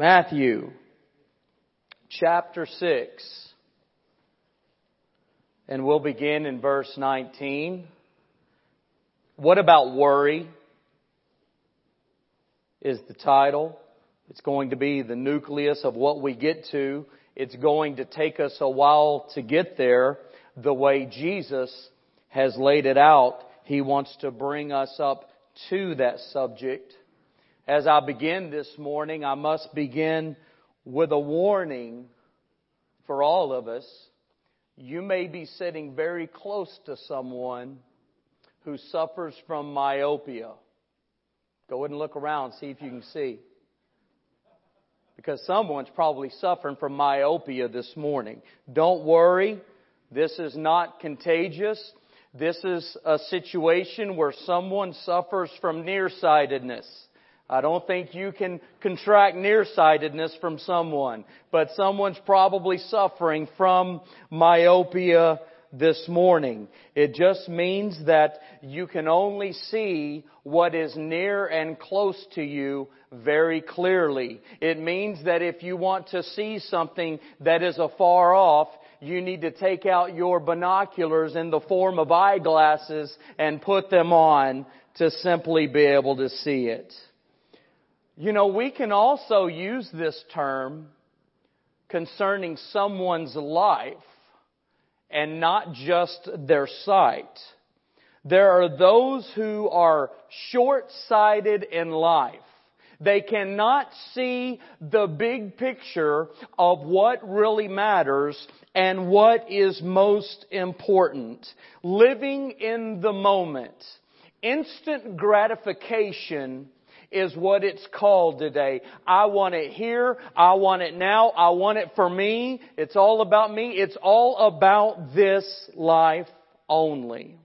Matthew chapter 6. And we'll begin in verse 19. What about worry? Is the title. It's going to be the nucleus of what we get to. It's going to take us a while to get there the way Jesus has laid it out. He wants to bring us up to that subject. As I begin this morning, I must begin with a warning for all of us. You may be sitting very close to someone who suffers from myopia. Go ahead and look around, see if you can see. Because someone's probably suffering from myopia this morning. Don't worry. This is not contagious. This is a situation where someone suffers from nearsightedness. I don't think you can contract nearsightedness from someone, but someone's probably suffering from myopia this morning. It just means that you can only see what is near and close to you very clearly. It means that if you want to see something that is afar off, you need to take out your binoculars in the form of eyeglasses and put them on to simply be able to see it. You know, we can also use this term concerning someone's life and not just their sight. There are those who are short-sighted in life. They cannot see the big picture of what really matters and what is most important. Living in the moment. Instant gratification is what it's called today. I want it here. I want it now. I want it for me. It's all about me. It's all about this life only.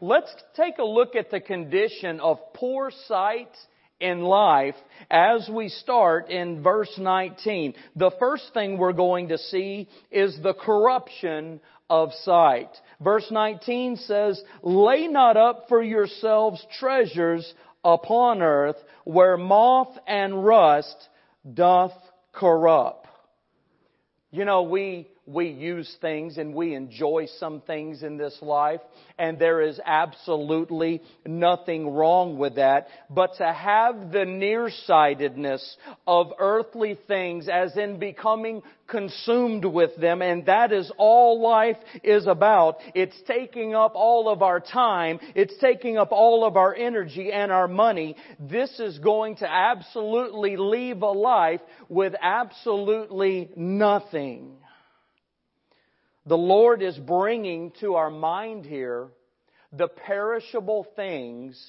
Let's take a look at the condition of poor sight in life as we start in verse 19. The first thing we're going to see is the corruption of sight. Verse 19 says, Lay not up for yourselves treasures upon earth where moth and rust doth corrupt. You know, we we use things and we enjoy some things in this life, and there is absolutely nothing wrong with that. But to have the nearsightedness of earthly things as in becoming consumed with them, and that is all life is about. It's taking up all of our time, it's taking up all of our energy and our money. This is going to absolutely leave a life with absolutely nothing the Lord is bringing to our mind here the perishable things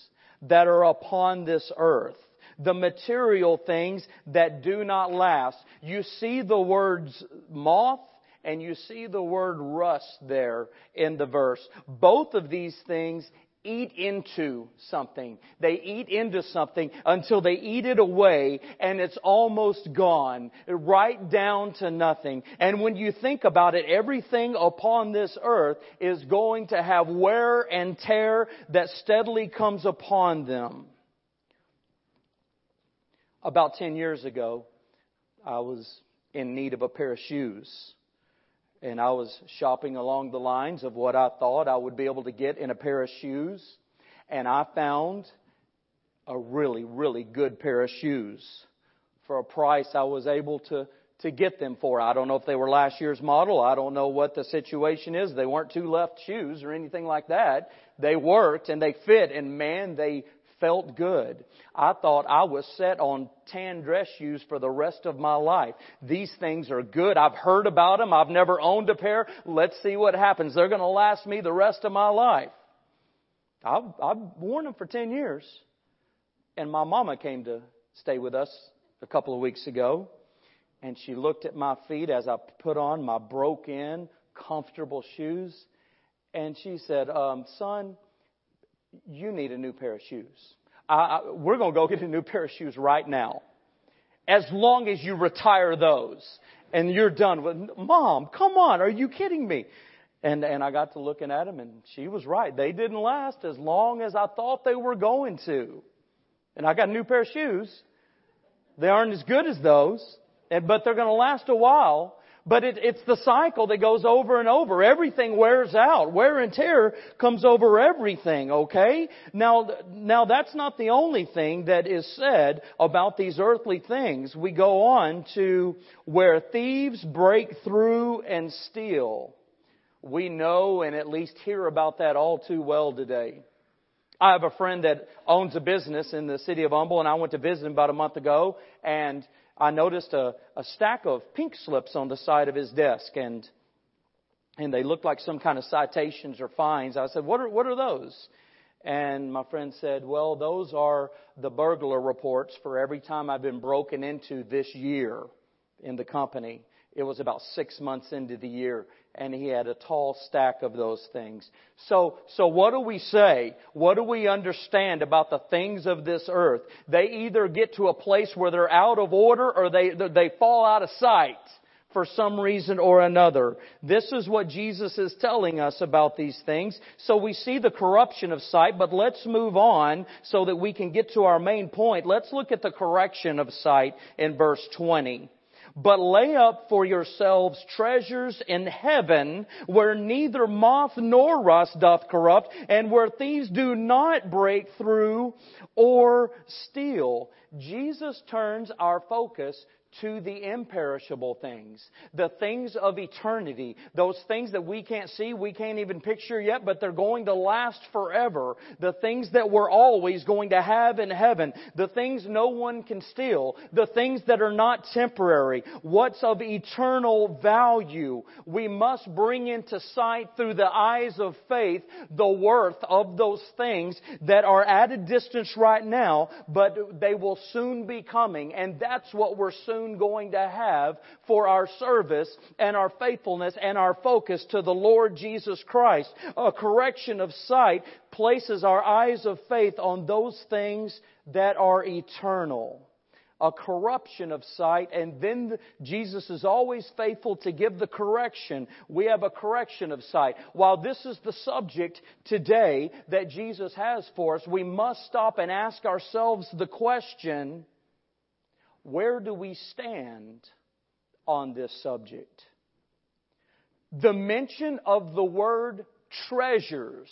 that are upon this earth. The material things that do not last. You see the words moth and you see the word rust there in the verse. Both of these things eat into something. They eat into something until they eat it away and it's almost gone, right down to nothing. And when you think about it, everything upon this earth is going to have wear and tear that steadily comes upon them. About 10 years ago, I was in need of a pair of shoes and I was shopping along the lines of what I thought I would be able to get in a pair of shoes, and I found a really, really good pair of shoes for a price I was able to to get them for. I don't know if they were last year's model. I don't know what the situation is. They weren't two left shoes or anything like that. They worked and they fit and man, they felt good. I thought I was set on tan dress shoes for the rest of my life. These things are good. I've heard about them. I've never owned a pair. Let's see what happens. They're going to last me the rest of my life. I've, I've worn them for 10 years. And my mama came to stay with us a couple of weeks ago. And she looked at my feet as I put on my broke in, comfortable shoes. And she said, um, son, you need a new pair of shoes. I, we're going to go get a new pair of shoes right now. As long as you retire those and you're done with, mom, come on, are you kidding me? And, and I got to looking at them and she was right. They didn't last as long as I thought they were going to. And I got a new pair of shoes. They aren't as good as those, but they're going to last a while. But it, it's the cycle that goes over and over. Everything wears out. Wear and tear comes over everything, okay? Now, now that's not the only thing that is said about these earthly things. We go on to where thieves break through and steal. We know and at least hear about that all too well today. I have a friend that owns a business in the city of Humble and I went to visit him about a month ago and I noticed a, a stack of pink slips on the side of his desk and and they looked like some kind of citations or fines. I said, "What are what are those?" And my friend said, "Well, those are the burglar reports for every time I've been broken into this year in the company." It was about six months into the year, and he had a tall stack of those things. So, so what do we say? What do we understand about the things of this earth? They either get to a place where they're out of order or they, they fall out of sight for some reason or another. This is what Jesus is telling us about these things. So we see the corruption of sight, but let's move on so that we can get to our main point. Let's look at the correction of sight in verse 20. But lay up for yourselves treasures in heaven where neither moth nor rust doth corrupt and where thieves do not break through or steal. Jesus turns our focus to the imperishable things, the things of eternity, those things that we can't see, we can't even picture yet, but they're going to last forever, the things that we're always going to have in heaven, the things no one can steal, the things that are not temporary, what's of eternal value. We must bring into sight through the eyes of faith the worth of those things that are at a distance right now, but they will soon be coming, and that's what we're soon soon going to have for our service and our faithfulness and our focus to the Lord Jesus Christ. A correction of sight places our eyes of faith on those things that are eternal a corruption of sight, and then Jesus is always faithful to give the correction. We have a correction of sight. While this is the subject today that Jesus has for us, we must stop and ask ourselves the question, where do we stand on this subject? The mention of the word treasures,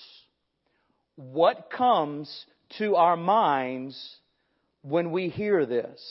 what comes to our minds when we hear this?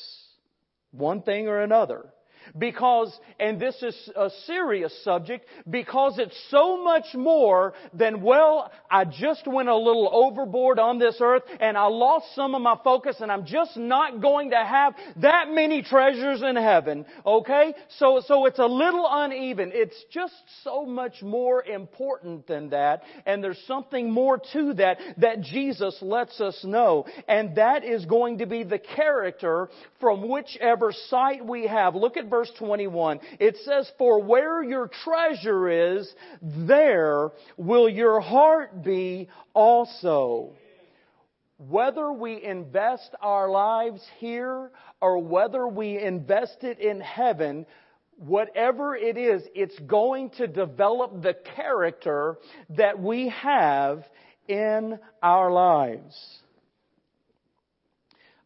One thing or another. Because, and this is a serious subject, because it's so much more than, well, I just went a little overboard on this earth and I lost some of my focus and I'm just not going to have that many treasures in heaven. Okay? So, so it's a little uneven. It's just so much more important than that. And there's something more to that that Jesus lets us know. And that is going to be the character from whichever sight we have. Look at verse 21. It says, For where your treasure is, there will your heart be also. Whether we invest our lives here or whether we invest it in heaven, whatever it is, it's going to develop the character that we have in our lives.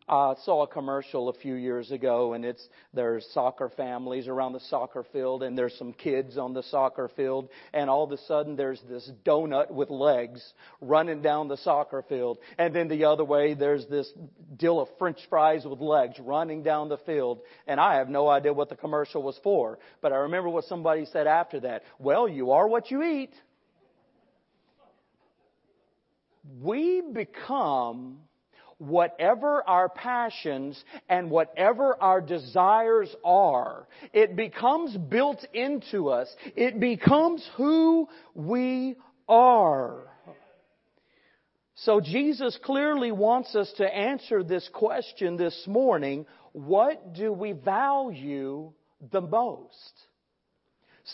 I uh, saw a commercial a few years ago, and it's there's soccer families around the soccer field, and there's some kids on the soccer field, and all of a sudden there's this donut with legs running down the soccer field, and then the other way there's this deal of French fries with legs running down the field, and I have no idea what the commercial was for, but I remember what somebody said after that. Well, you are what you eat. We become whatever our passions and whatever our desires are, it becomes built into us. It becomes who we are. So Jesus clearly wants us to answer this question this morning. What do we value the most?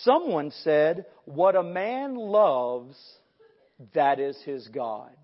Someone said, what a man loves, that is his God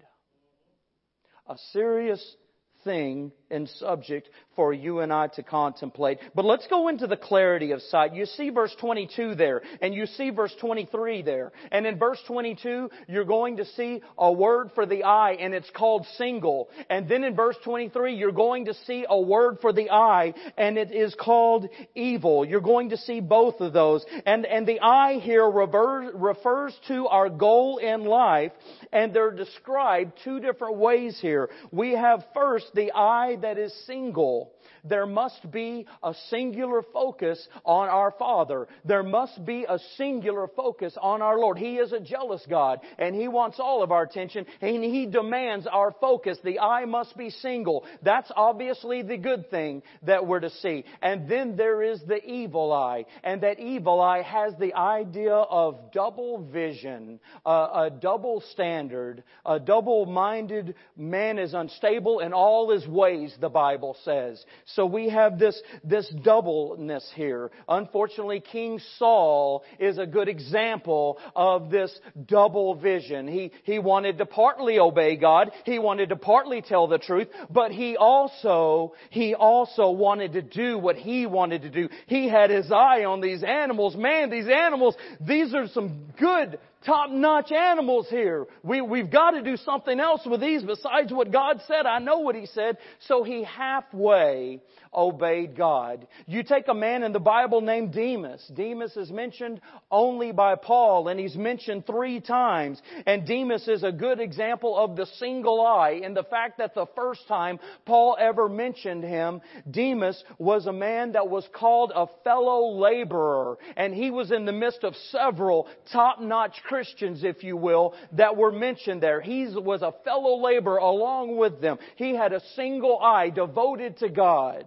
a serious thing and subject for you and I to contemplate. But let's go into the clarity of sight. You see verse 22 there, and you see verse 23 there. And in verse 22, you're going to see a word for the eye, and it's called single. And then in verse 23, you're going to see a word for the eye, and it is called evil. You're going to see both of those. And, and the eye here rever- refers to our goal in life, and they're described two different ways here. We have first the eye that is single. There must be a singular focus on our Father. There must be a singular focus on our Lord. He is a jealous God, and He wants all of our attention, and He demands our focus. The eye must be single. That's obviously the good thing that we're to see. And then there is the evil eye, and that evil eye has the idea of double vision, a double standard, a double-minded man is unstable in all his ways, the Bible says. So we have this, this doubleness here. Unfortunately, King Saul is a good example of this double vision. He, he wanted to partly obey God. He wanted to partly tell the truth, but he also, he also wanted to do what he wanted to do. He had his eye on these animals. Man, these animals, these are some good top-notch animals here. We, we've got to do something else with these besides what God said. I know what He said. So he halfway obeyed God. You take a man in the Bible named Demas. Demas is mentioned only by Paul and he's mentioned three times. And Demas is a good example of the single eye in the fact that the first time Paul ever mentioned him, Demas was a man that was called a fellow laborer. And he was in the midst of several top-notch Christians, if you will, that were mentioned there. He was a fellow laborer along with them. He had a single eye devoted to God.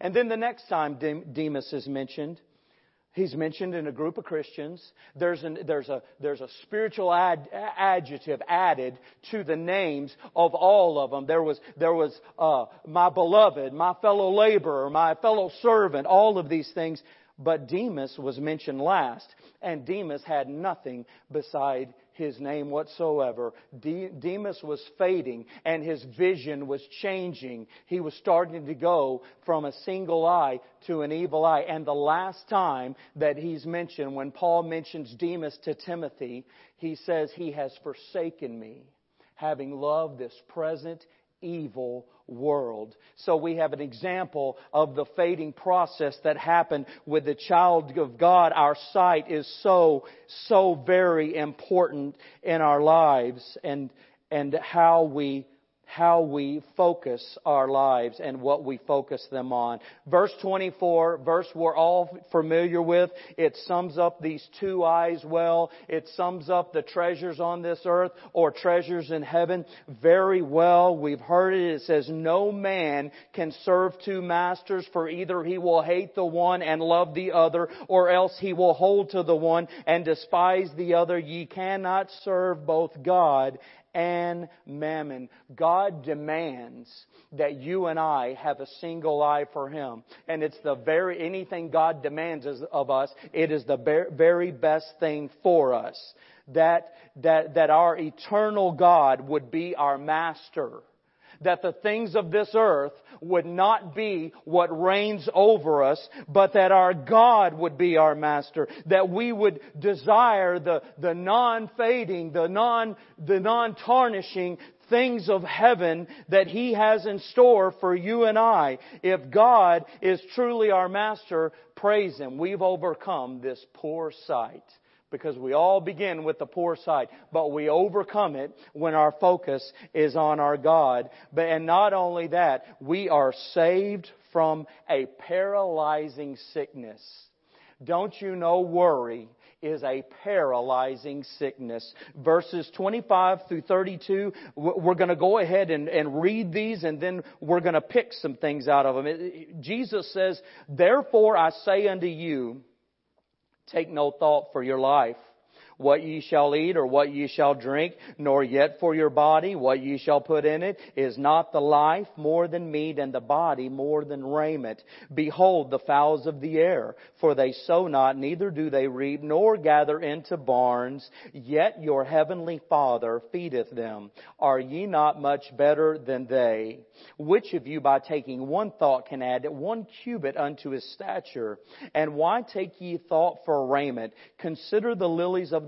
And then the next time Demas is mentioned, he's mentioned in a group of Christians. There's, an, there's, a, there's a spiritual ad, adjective added to the names of all of them. There was, there was uh, my beloved, my fellow laborer, my fellow servant, all of these things. But Demas was mentioned last, and Demas had nothing beside his name whatsoever. De- Demas was fading and his vision was changing. He was starting to go from a single eye to an evil eye. And the last time that he's mentioned, when Paul mentions Demas to Timothy, he says, He has forsaken me, having loved this present evil world. So we have an example of the fading process that happened with the child of God. Our sight is so, so very important in our lives and, and how we how we focus our lives and what we focus them on. Verse 24, verse we're all familiar with, it sums up these two eyes well. It sums up the treasures on this earth or treasures in heaven very well. We've heard it. It says, no man can serve two masters for either he will hate the one and love the other or else he will hold to the one and despise the other. Ye cannot serve both God and mammon. God demands that you and I have a single eye for Him. And it's the very, anything God demands of us, it is the very best thing for us. That, that, that our eternal God would be our master that the things of this earth would not be what reigns over us, but that our God would be our master, that we would desire the, the non-fading, the non, the non-tarnishing things of heaven that He has in store for you and I. If God is truly our master, praise Him. We've overcome this poor sight because we all begin with the poor side, but we overcome it when our focus is on our God. But, and not only that, we are saved from a paralyzing sickness. Don't you know worry is a paralyzing sickness. Verses 25 through 32, we're going to go ahead and, and read these and then we're going to pick some things out of them. Jesus says, Therefore I say unto you, Take no thought for your life, what ye shall eat or what ye shall drink, nor yet for your body what ye shall put in it. Is not the life more than meat and the body more than raiment? Behold the fowls of the air, for they sow not, neither do they reap, nor gather into barns, yet your heavenly Father feedeth them. Are ye not much better than they? Which of you by taking one thought can add one cubit unto his stature? And why take ye thought for raiment? Consider the lilies of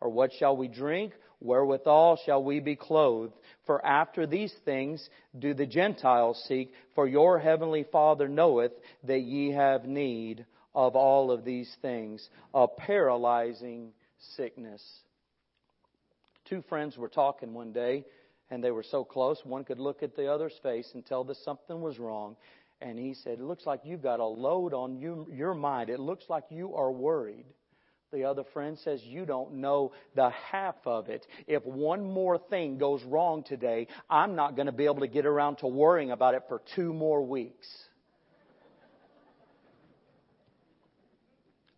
or what shall we drink, wherewithal shall we be clothed? For after these things do the Gentiles seek, for your heavenly Father knoweth that ye have need of all of these things. A paralyzing sickness. Two friends were talking one day, and they were so close, one could look at the other's face and tell that something was wrong. And he said, It looks like you've got a load on you, your mind. It looks like you are worried. The other friend says, You don't know the half of it. If one more thing goes wrong today, I'm not going to be able to get around to worrying about it for two more weeks.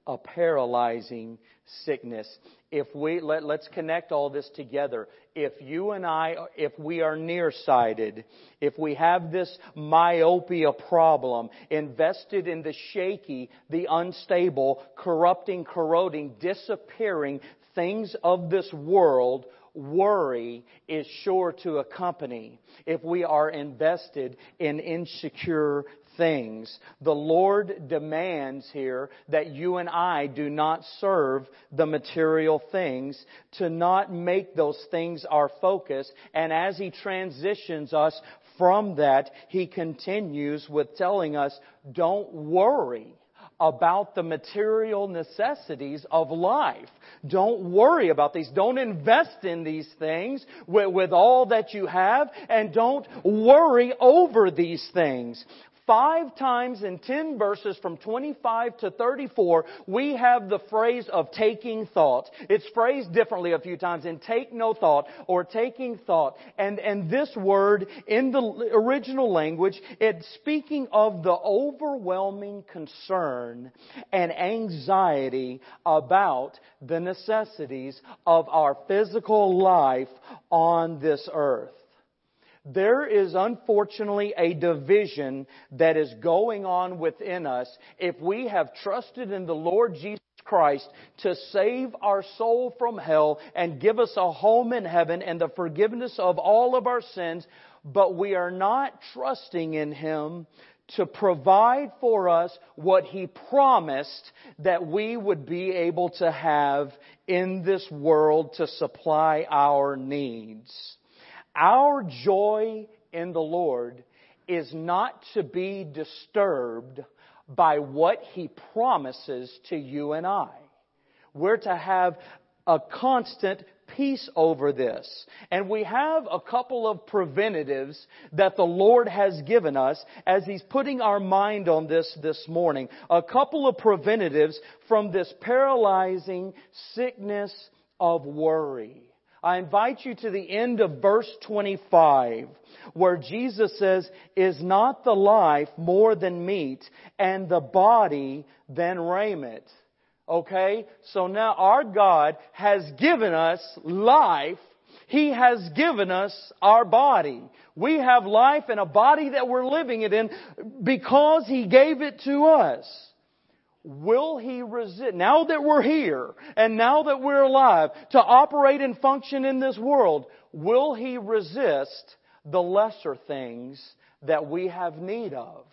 A paralyzing sickness. If we, let, let's connect all this together. If you and I, if we are nearsighted, if we have this myopia problem, invested in the shaky, the unstable, corrupting, corroding, disappearing things of this world, worry is sure to accompany if we are invested in insecure things. The Lord demands here that you and I do not serve the material things, to not make those things our focus. And as He transitions us from that, He continues with telling us, don't worry about the material necessities of life. Don't worry about these. Don't invest in these things with, with, all that you have and don't worry over these things. Five times in ten verses from 25 to 34, we have the phrase of taking thought. It's phrased differently a few times in take no thought or taking thought. And, and this word in the original language, it's speaking of the overwhelming concern and anxiety about the necessities of our physical life on this earth. There is unfortunately a division that is going on within us if we have trusted in the Lord Jesus Christ to save our soul from hell and give us a home in heaven and the forgiveness of all of our sins, but we are not trusting in Him to provide for us what He promised that we would be able to have in this world to supply our needs. Our joy in the Lord is not to be disturbed by what He promises to you and I. We're to have a constant peace over this. And we have a couple of preventatives that the Lord has given us as He's putting our mind on this this morning. A couple of preventatives from this paralyzing sickness of worry. I invite you to the end of verse 25 where Jesus says, is not the life more than meat and the body than raiment? Okay? So now our God has given us life. He has given us our body. We have life and a body that we're living it in because He gave it to us. Will he resist, now that we're here and now that we're alive to operate and function in this world, will he resist the lesser things that we have need of?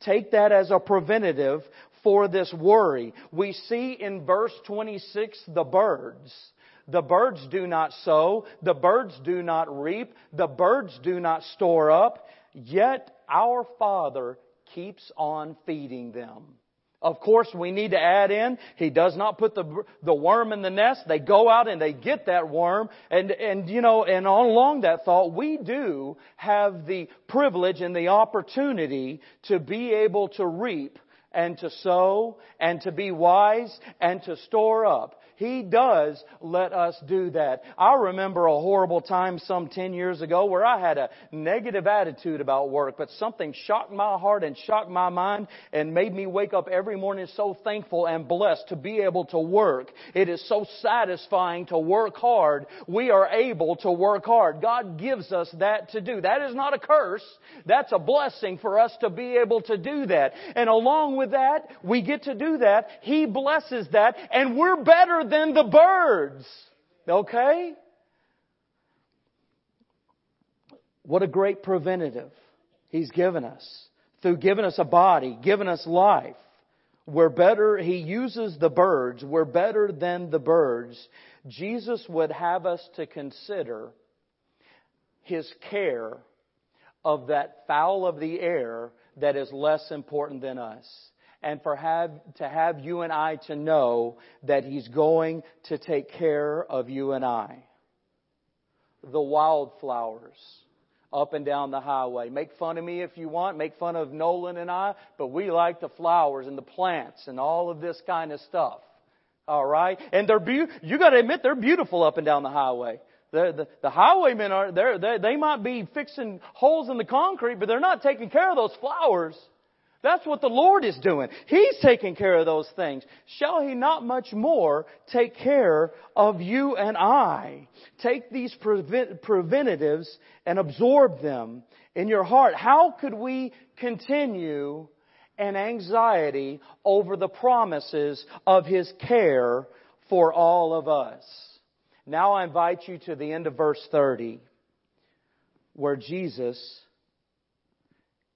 Take that as a preventative for this worry. We see in verse 26 the birds. The birds do not sow, the birds do not reap, the birds do not store up, yet our Father keeps on feeding them. Of course, we need to add in, He does not put the, the worm in the nest. They go out and they get that worm. And, and, you know, and along that thought, we do have the privilege and the opportunity to be able to reap and to sow and to be wise and to store up. He does let us do that. I remember a horrible time some 10 years ago where I had a negative attitude about work, but something shocked my heart and shocked my mind and made me wake up every morning so thankful and blessed to be able to work. It is so satisfying to work hard. We are able to work hard. God gives us that to do. That is not a curse. That's a blessing for us to be able to do that. And along with that, we get to do that. He blesses that and we're better than the birds. Okay? What a great preventative He's given us. Through giving us a body, giving us life. We're better, He uses the birds. We're better than the birds. Jesus would have us to consider His care of that fowl of the air that is less important than us and for have, to have you and I to know that He's going to take care of you and I. The wildflowers up and down the highway. Make fun of me if you want, make fun of Nolan and I, but we like the flowers and the plants and all of this kind of stuff. All right? And they're be- you gotta admit they're beautiful up and down the highway. The, the, the highwaymen are, they, they might be fixing holes in the concrete, but they're not taking care of those flowers. That's what the Lord is doing. He's taking care of those things. Shall He not much more take care of you and I? Take these prevent- preventatives and absorb them in your heart. How could we continue an anxiety over the promises of His care for all of us? Now I invite you to the end of verse 30 where Jesus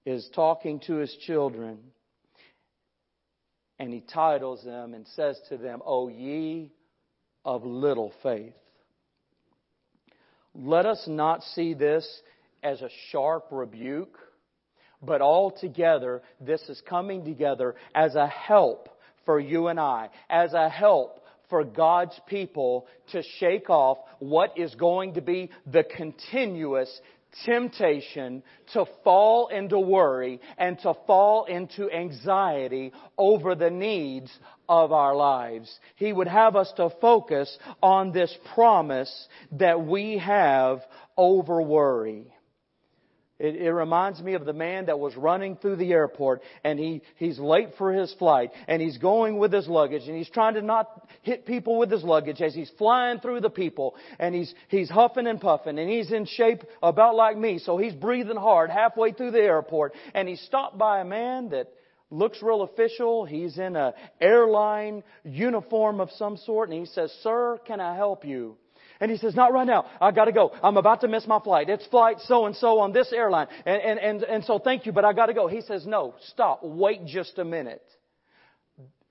is talking to his children and he titles them and says to them, O ye of little faith. Let us not see this as a sharp rebuke, but altogether this is coming together as a help for you and I, as a help for God's people to shake off what is going to be the continuous temptation to fall into worry and to fall into anxiety over the needs of our lives. He would have us to focus on this promise that we have over worry. It, it, reminds me of the man that was running through the airport and he, he's late for his flight and he's going with his luggage and he's trying to not hit people with his luggage as he's flying through the people and he's, he's huffing and puffing and he's in shape about like me so he's breathing hard halfway through the airport and he's stopped by a man that looks real official. He's in a airline uniform of some sort and he says, sir, can I help you? And he says, not right now. I gotta go. I'm about to miss my flight. It's flight so and so on this airline. And, and, and, and so thank you, but I gotta go. He says, no, stop. Wait just a minute.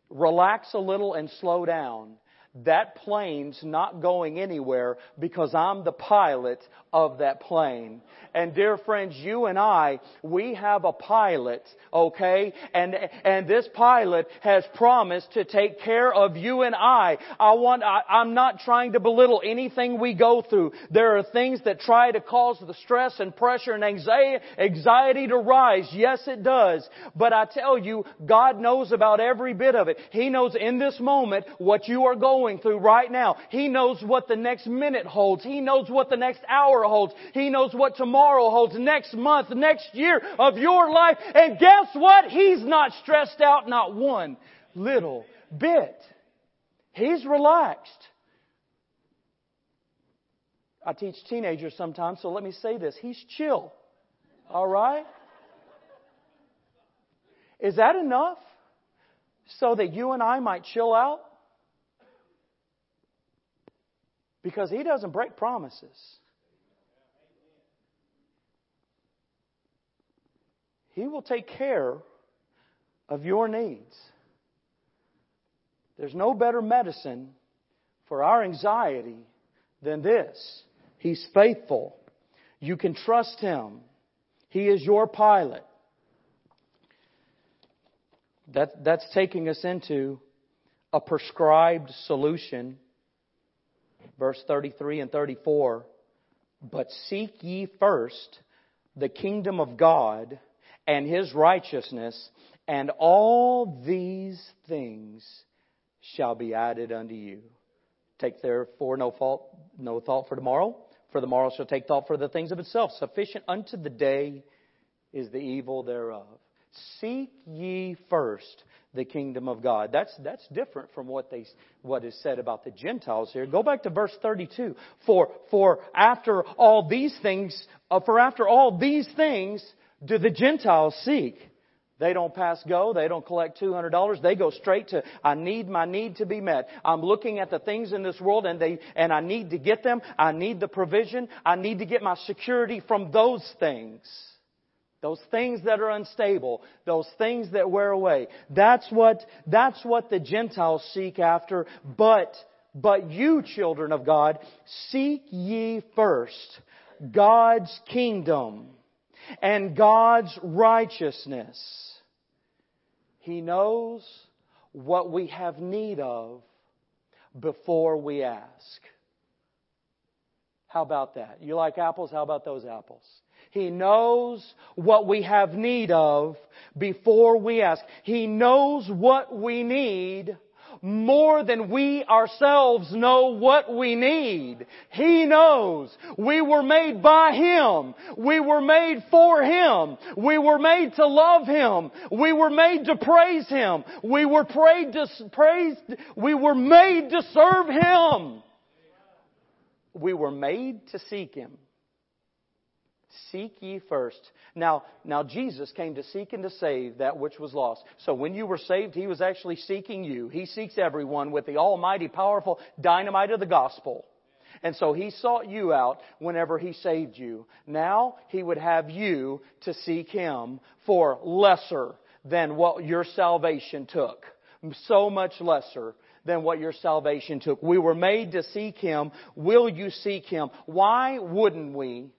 Relax a little and slow down. That plane's not going anywhere because I'm the pilot of that plane. And dear friends, you and I, we have a pilot, okay? And, and this pilot has promised to take care of you and I. I want, I, I'm not trying to belittle anything we go through. There are things that try to cause the stress and pressure and anxiety, anxiety to rise. Yes, it does. But I tell you, God knows about every bit of it. He knows in this moment what you are going through right now. He knows what the next minute holds. He knows what the next hour holds. He knows what tomorrow holds, next month, next year of your life. And guess what? He's not stressed out, not one little bit. He's relaxed. I teach teenagers sometimes, so let me say this. He's chill. All right? Is that enough so that you and I might chill out? Because he doesn't break promises. He will take care of your needs. There's no better medicine for our anxiety than this. He's faithful. You can trust Him. He is your pilot. That, that's taking us into a prescribed solution. Verse 33 and 34. But seek ye first the kingdom of God and his righteousness, and all these things shall be added unto you. Take therefore no fault, no thought for tomorrow, for the morrow shall take thought for the things of itself. Sufficient unto the day is the evil thereof. Seek ye first the kingdom of God. That's, that's different from what they, what is said about the Gentiles here. Go back to verse 32. For, for after all these things, uh, for after all these things do the Gentiles seek. They don't pass go. They don't collect $200. They go straight to, I need my need to be met. I'm looking at the things in this world and they, and I need to get them. I need the provision. I need to get my security from those things. Those things that are unstable, those things that wear away. That's what, that's what the Gentiles seek after. But, but you, children of God, seek ye first God's kingdom and God's righteousness. He knows what we have need of before we ask. How about that? You like apples? How about those apples? He knows what we have need of before we ask. He knows what we need more than we ourselves know what we need. He knows. We were made by Him. We were made for Him. We were made to love Him. We were made to praise Him. We were prayed to praise, we were made to serve Him. We were made to seek Him. Seek ye first. Now, now Jesus came to seek and to save that which was lost. So when you were saved, He was actually seeking you. He seeks everyone with the almighty, powerful dynamite of the gospel. And so He sought you out whenever He saved you. Now He would have you to seek Him for lesser than what your salvation took. So much lesser than what your salvation took. We were made to seek Him. Will you seek Him? Why wouldn't we?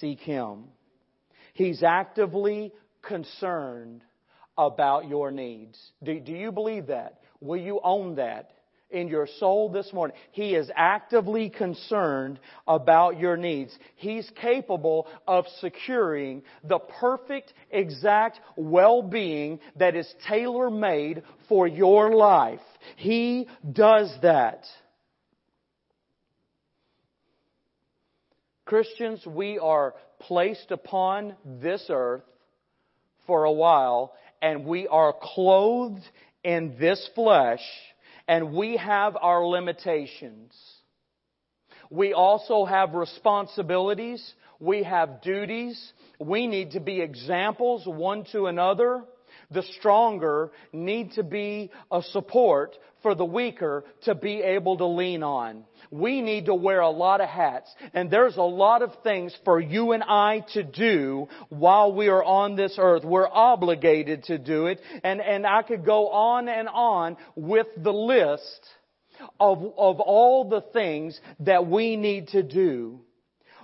Seek Him. He's actively concerned about your needs. Do, do you believe that? Will you own that? in your soul this morning. He is actively concerned about your needs. He's capable of securing the perfect, exact well-being that is tailor-made for your life. He does that. Christians, we are placed upon this earth for a while, and we are clothed in this flesh, and we have our limitations. We also have responsibilities. We have duties. We need to be examples one to another. The stronger need to be a support for the weaker to be able to lean on we need to wear a lot of hats. And there's a lot of things for you and I to do while we are on this earth. We're obligated to do it. And, and I could go on and on with the list of, of all the things that we need to do.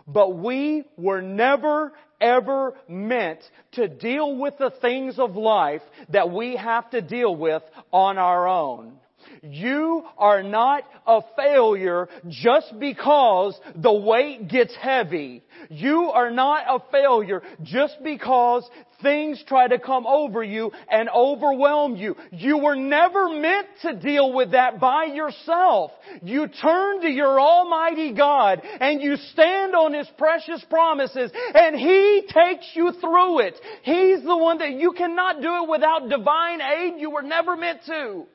But we were never ever meant to deal with the things of life that we have to deal with on our own. You are not a failure just because the weight gets heavy. You are not a failure just because things try to come over you and overwhelm you. You were never meant to deal with that by yourself. You turn to your Almighty God and you stand on His precious promises and He takes you through it. He's the one that you cannot do it without divine aid. You were never meant to.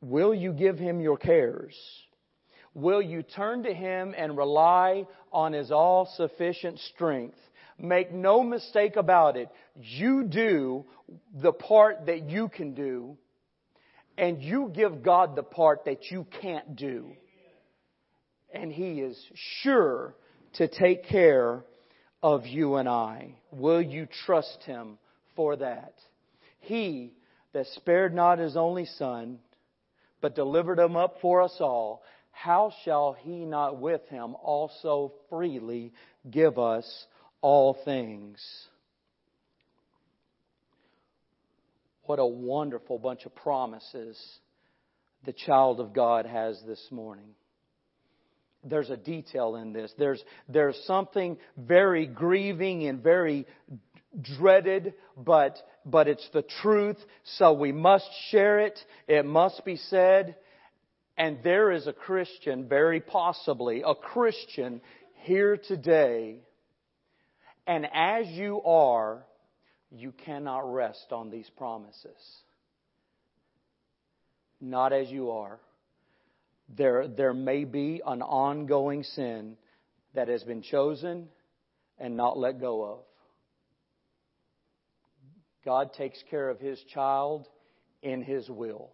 Will you give him your cares? Will you turn to him and rely on his all sufficient strength? Make no mistake about it. You do the part that you can do, and you give God the part that you can't do. And he is sure to take care of you and I. Will you trust him for that? He that spared not his only son, but delivered him up for us all, how shall he not with him also freely give us all things. What a wonderful bunch of promises the child of God has this morning. There's a detail in this. There's, there's something very grieving and very dreaded, but, but it's the truth, so we must share it. It must be said. And there is a Christian, very possibly, a Christian here today. And as you are, you cannot rest on these promises. Not as you are. There, there may be an ongoing sin that has been chosen and not let go of. God takes care of His child in His will.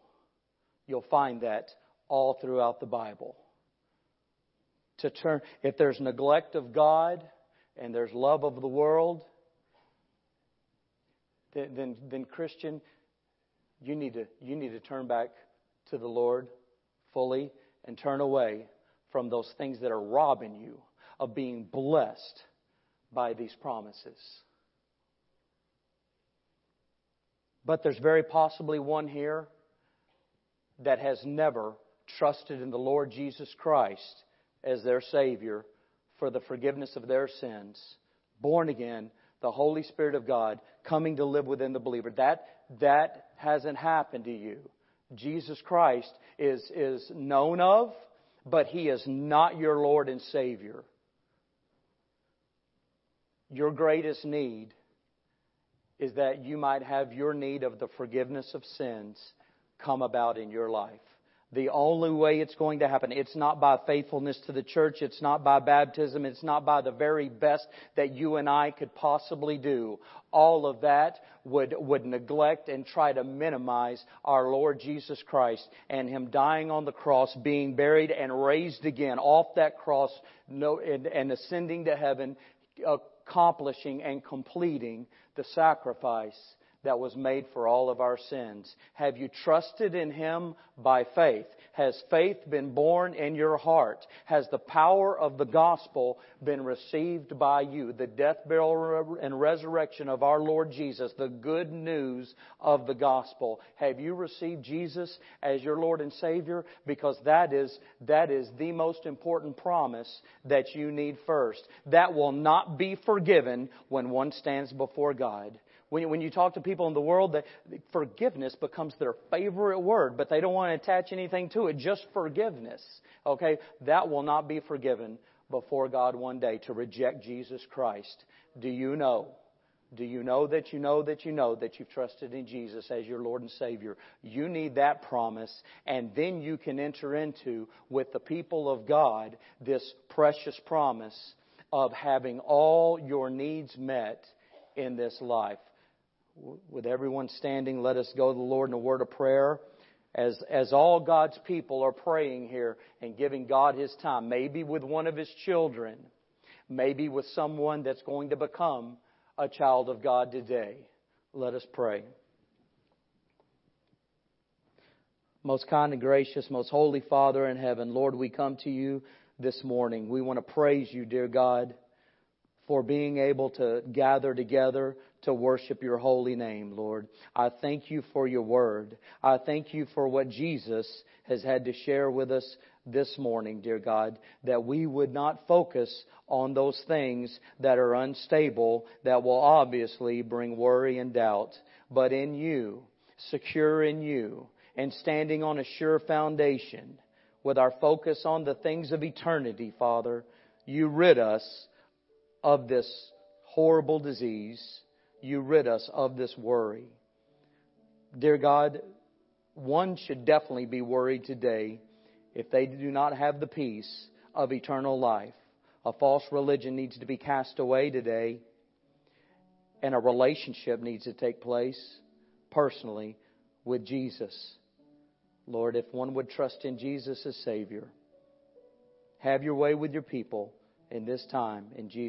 You'll find that all throughout the Bible. To turn, if there's neglect of God and there's love of the world, then, then, then Christian, you need to you need to turn back to the Lord fully and turn away from those things that are robbing you of being blessed by these promises. But there's very possibly one here that has never trusted in the Lord Jesus Christ as their Savior for the forgiveness of their sins, born again, the Holy Spirit of God coming to live within the believer. That, that hasn't happened to you. Jesus Christ is, is known of, but He is not your Lord and Savior. Your greatest need is that you might have your need of the forgiveness of sins come about in your life. The only way it's going to happen, it's not by faithfulness to the church, it's not by baptism, it's not by the very best that you and I could possibly do. All of that would, would neglect and try to minimize our Lord Jesus Christ and Him dying on the cross, being buried and raised again off that cross no, and, and ascending to heaven, uh, accomplishing and completing the sacrifice that was made for all of our sins? Have you trusted in Him by faith? Has faith been born in your heart? Has the power of the gospel been received by you? The death, burial, and resurrection of our Lord Jesus, the good news of the gospel. Have you received Jesus as your Lord and Savior? Because that is, that is the most important promise that you need first. That will not be forgiven when one stands before God. When, when you talk to people in the world, forgiveness becomes their favorite word, but they don't want to attach anything to it, just forgiveness. Okay? That will not be forgiven before God one day to reject Jesus Christ. Do you know? Do you know that you know that you know that you've trusted in Jesus as your Lord and Savior? You need that promise, and then you can enter into, with the people of God, this precious promise of having all your needs met in this life with everyone standing, let us go to the Lord in a word of prayer. As, as all God's people are praying here and giving God His time, maybe with one of His children, maybe with someone that's going to become a child of God today. Let us pray. Most kind and gracious, most holy Father in heaven, Lord, we come to you this morning. We want to praise you, dear God, for being able to gather together to worship your holy name, Lord. I thank you for your word. I thank you for what Jesus has had to share with us this morning, dear God, that we would not focus on those things that are unstable, that will obviously bring worry and doubt, but in you, secure in you, and standing on a sure foundation, with our focus on the things of eternity, Father, you rid us of this horrible disease you rid us of this worry. Dear God, one should definitely be worried today if they do not have the peace of eternal life. A false religion needs to be cast away today, and a relationship needs to take place personally with Jesus. Lord, if one would trust in Jesus as Savior, have your way with your people in this time. In Jesus'